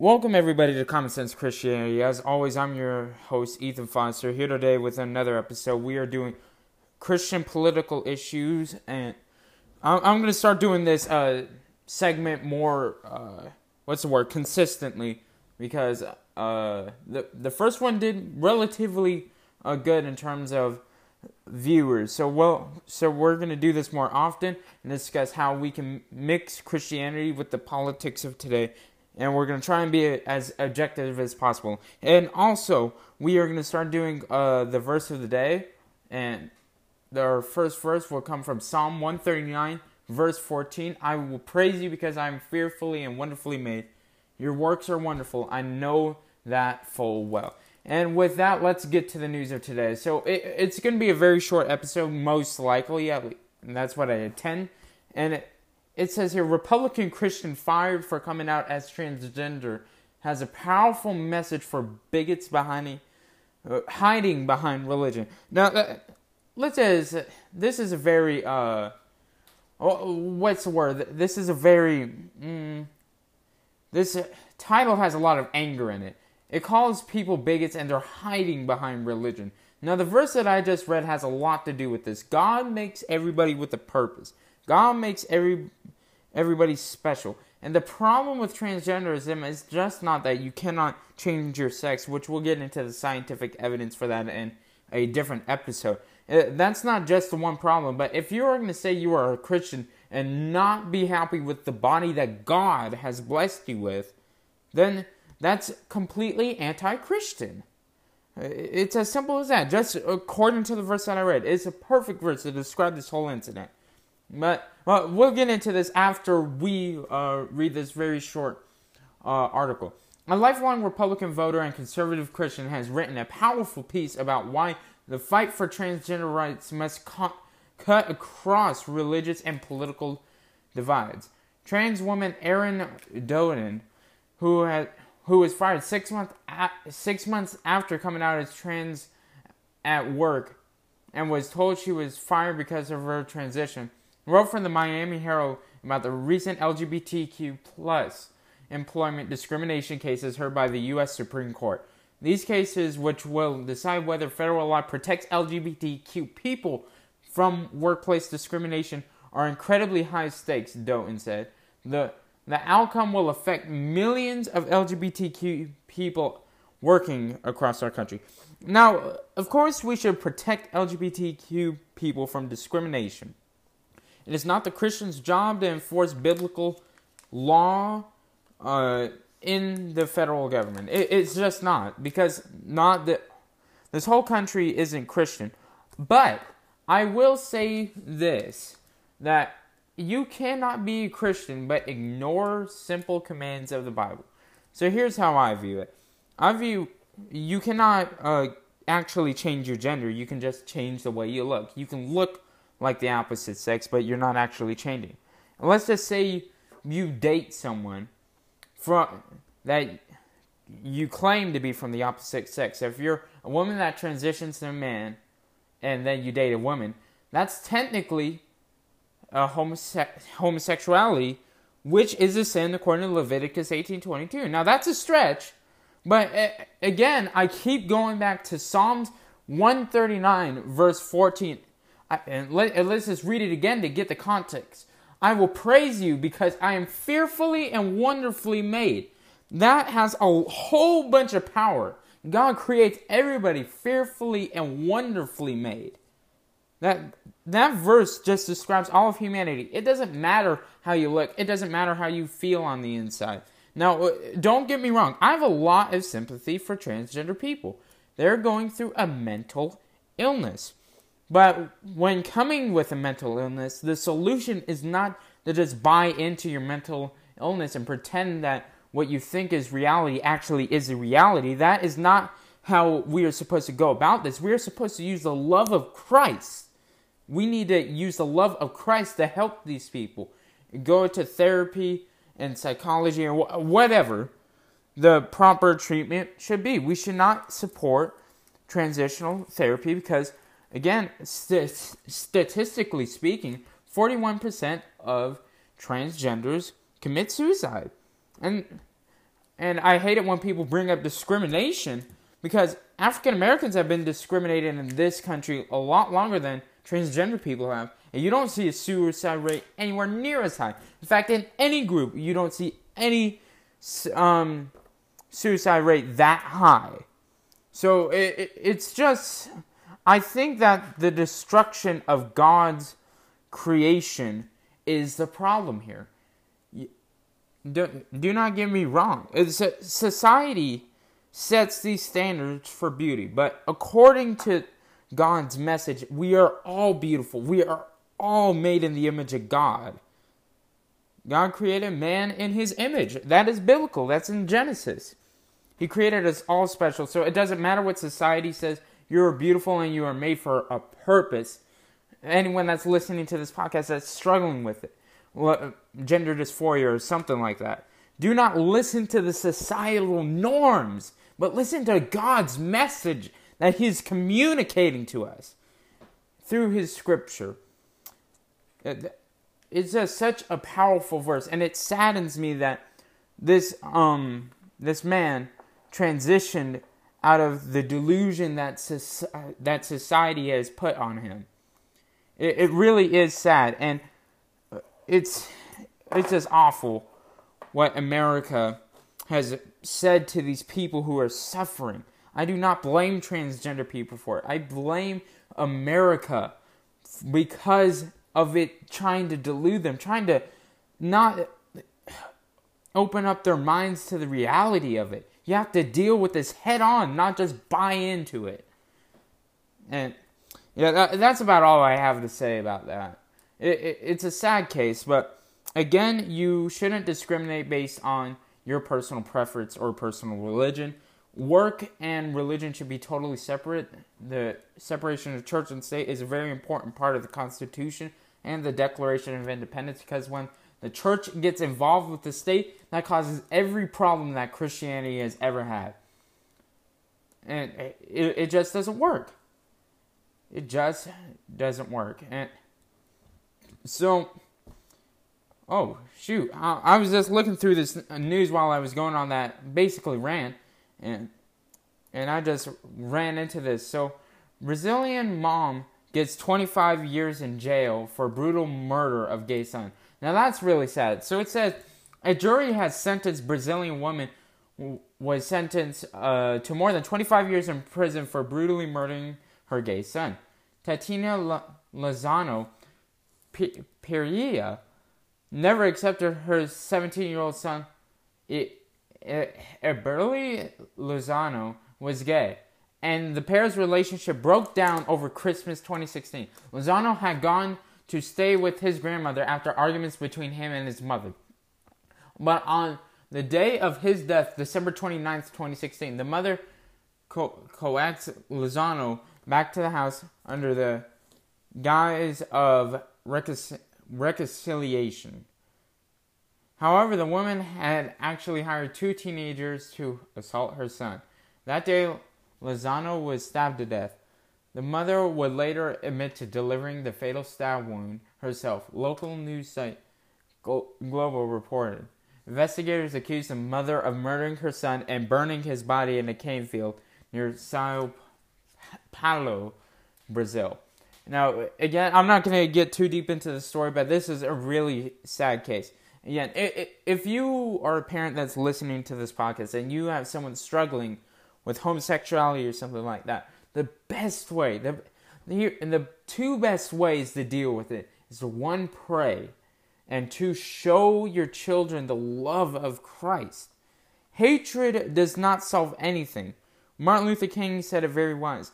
Welcome, everybody, to Common Sense Christianity. As always, I'm your host, Ethan Foster, here today with another episode. We are doing Christian political issues, and I'm, going to start doing this uh, segment more, uh, what's the word, consistently, because uh, the, the first one did relatively uh, good in terms of viewers. So well, so we're going to do this more often and discuss how we can mix Christianity with the politics of today. And we're going to try and be as objective as possible. And also, we are going to start doing uh, the verse of the day. And our first verse will come from Psalm 139, verse 14. I will praise you because I am fearfully and wonderfully made. Your works are wonderful. I know that full well. And with that, let's get to the news of today. So it, it's going to be a very short episode, most likely. And that's what I intend. And it, it says here Republican Christian fired for coming out as transgender has a powerful message for bigots behind uh, hiding behind religion. Now, uh, let's say this is a very uh, what's the word? This is a very mm, this title has a lot of anger in it. It calls people bigots and they're hiding behind religion. Now, the verse that I just read has a lot to do with this. God makes everybody with a purpose. God makes every everybody special. And the problem with transgenderism is just not that you cannot change your sex, which we'll get into the scientific evidence for that in a different episode. Uh, that's not just the one problem, but if you're going to say you are a Christian and not be happy with the body that God has blessed you with, then that's completely anti Christian. It's as simple as that, just according to the verse that I read. It's a perfect verse to describe this whole incident. But well, we'll get into this after we uh, read this very short uh, article. A lifelong Republican voter and conservative Christian has written a powerful piece about why the fight for transgender rights must co- cut across religious and political divides. Trans woman Erin Doden, who had who was fired six months six months after coming out as trans at work, and was told she was fired because of her transition, wrote from the Miami Herald about the recent LGBTQ plus employment discrimination cases heard by the U.S. Supreme Court. These cases, which will decide whether federal law protects LGBTQ people from workplace discrimination, are incredibly high stakes, Doughton said. The the outcome will affect millions of LGBTQ people working across our country. Now, of course, we should protect LGBTQ people from discrimination. It is not the Christian's job to enforce biblical law uh, in the federal government. It, it's just not because not that this whole country isn't Christian. But I will say this that you cannot be a Christian but ignore simple commands of the Bible. So here's how I view it. I view you cannot uh, actually change your gender. You can just change the way you look. You can look like the opposite sex, but you're not actually changing. And let's just say you date someone from that you claim to be from the opposite sex. So If you're a woman that transitions to a man and then you date a woman, that's technically uh, homose- homosexuality, which is a sin according to Leviticus 18:22. Now that's a stretch, but uh, again, I keep going back to Psalms 139 verse 14. I, and, let, and let's just read it again to get the context. I will praise you because I am fearfully and wonderfully made. That has a whole bunch of power. God creates everybody fearfully and wonderfully made. That that verse just describes all of humanity. It doesn't matter how you look. It doesn't matter how you feel on the inside. Now, uh, don't get me wrong. I have a lot of sympathy for transgender people. They're going through a mental illness. But when coming with a mental illness, the solution is not to just buy into your mental illness and pretend that what you think is reality actually is a reality. That is not how we are supposed to go about this. We are supposed to use the love of Christ we need to use the love of Christ to help these people. Go to therapy and psychology or whatever the proper treatment should be. We should not support transitional therapy because, again, st- statistically speaking, 41% of transgenders commit suicide. And and I hate it when people bring up discrimination because African Americans have been discriminated in this country a lot longer than transgender people have. And you don't see a suicide rate anywhere near as high. In fact, in any group, you don't see any um, suicide rate that high. So it, it, it's just, I think that the destruction of God's creation is the problem here. Do, do not get me wrong. Uh, it's a, society sets these standards for beauty, but according to God's message, we are all beautiful. We are all made in the image of God. God created man in his image. That is biblical. That's in Genesis. He created us all special. So it doesn't matter what society says. You are beautiful and you are made for a purpose. Anyone that's listening to this podcast that's struggling with it, gender dysphoria or something like that, do not listen to the societal norms, but listen to God's message that He's communicating to us through His scripture. It's just such a powerful verse, and it saddens me that this um this man transitioned out of the delusion that that society has put on him. It, it really is sad, and uh, it's it's just awful what America has said to these people who are suffering. I do not blame transgender people for it. I blame America because of it trying to delude them, trying to not open up their minds to the reality of it. You have to deal with this head on, not just buy into it. And yeah, that, that's about all I have to say about that. It, it, it's a sad case, but again, you shouldn't discriminate based on your personal preference or personal religion. Work and religion should be totally separate. The separation of church and state is a very important part of the Constitution and the Declaration of Independence because when the church gets involved with the state, that causes every problem that Christianity has ever had. And it, it just doesn't work. It just doesn't work. And so, oh, shoot. I, I was just looking through this news while I was going on that basically ran. And, and I just ran into this. So, Brazilian mom gets 25 years in jail for brutal murder of gay son. Now that's really sad. So it says a jury has sentenced Brazilian woman was sentenced uh, to more than 25 years in prison for brutally murdering her gay son. Tatiana Lozano Pereira never accepted her 17-year-old son. Eberly Lozano was gay, and the pair's relationship broke down over Christmas 2016. Lozano had gone to stay with his grandmother after arguments between him and his mother. But on the day of his death, December 29th, 2016, the mother co- coaxed Lozano back to the house under the guise of recon- reconciliation. However, the woman had actually hired two teenagers to assault her son. That day, Lozano was stabbed to death. The mother would later admit to delivering the fatal stab wound herself. Local news site Global reported. Investigators accused the mother of murdering her son and burning his body in a cane field near Sao Paulo, Brazil. Now, again, I'm not going to get too deep into the story, but this is a really sad case. Again, if you are a parent that's listening to this podcast and you have someone struggling with homosexuality or something like that, the best way, the, the, the two best ways to deal with it is to one, pray, and two, show your children the love of Christ. Hatred does not solve anything. Martin Luther King said it very wise.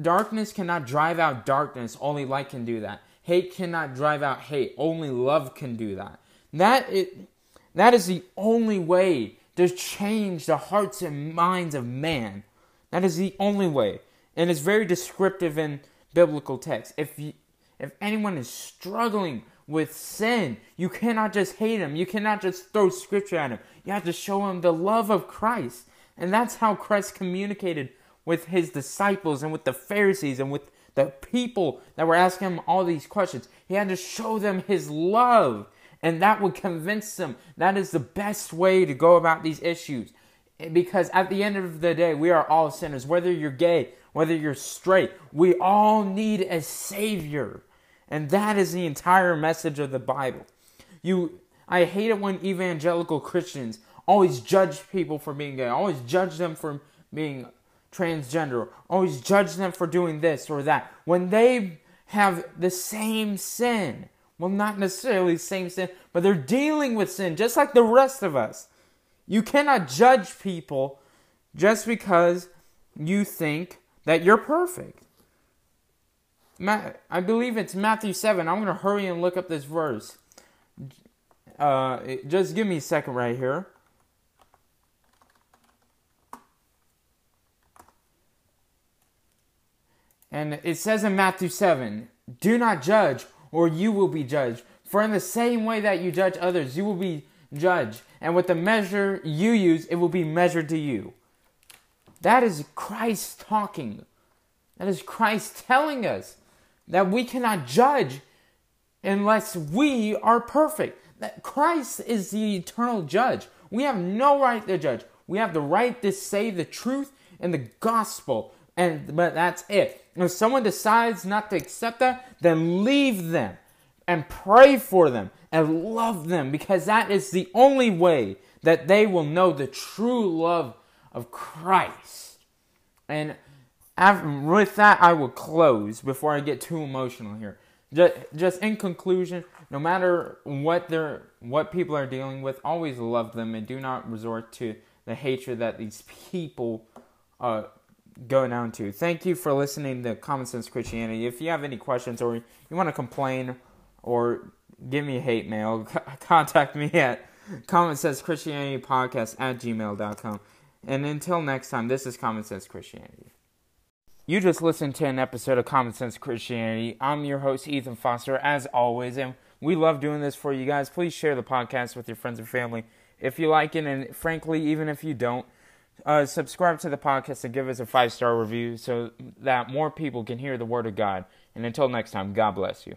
Darkness cannot drive out darkness, only light can do that. Hate cannot drive out hate, only love can do that. That it, that is the only way to change the hearts and minds of man. That is the only way. And it's very descriptive in biblical text. If you, if anyone is struggling with sin, you cannot just hate him. You cannot just throw scripture at him. You have to show him the love of Christ. And that's how Christ communicated with his disciples and with the Pharisees and with the people that were asking him all these questions. He had to show them his love. And that would convince them that is the best way to go about these issues. Because at the end of the day, we are all sinners. Whether you're gay, whether you're straight, we all need a Savior. And that is the entire message of the Bible. You I hate it when evangelical Christians always judge people for being gay, always judge them for being transgender, always judge them for doing this or that. When they have the same sin, well, not necessarily the same sin, but they're dealing with sin just like the rest of us. You cannot judge people just because you think that you're perfect. I believe it's Matthew 7. I'm going to hurry and look up this verse. Uh, just give me a second right here. And it says in Matthew 7 Do not judge, or you will be judged. For in the same way that you judge others, you will be judged. And with the measure you use, it will be measured to you. That is Christ talking. That is Christ telling us that we cannot judge unless we are perfect that Christ is the eternal judge. We have no right to judge. We have the right to say the truth and the gospel. And but that's it. If someone decides not to accept that, then leave them and pray for them and love them because that is the only way that they will know the true love of Christ. And with that, I will close before I get too emotional here. Just, in conclusion, no matter what they're what people are dealing with, always love them and do not resort to the hatred that these people uh, go down to. Thank you for listening to Common Sense Christianity. If you have any questions or you want to complain or give me hate mail, contact me at Common Sense Christianity Podcast at gmail.com. And until next time, this is Common Sense Christianity. You just listened to an episode of Common Sense Christianity. I'm your host, Ethan Foster, as always, and we love doing this for you guys. Please share the podcast with your friends and family if you like it, and frankly, even if you don't, uh, subscribe to the podcast and give us a five star review so that more people can hear the Word of God. And until next time, God bless you.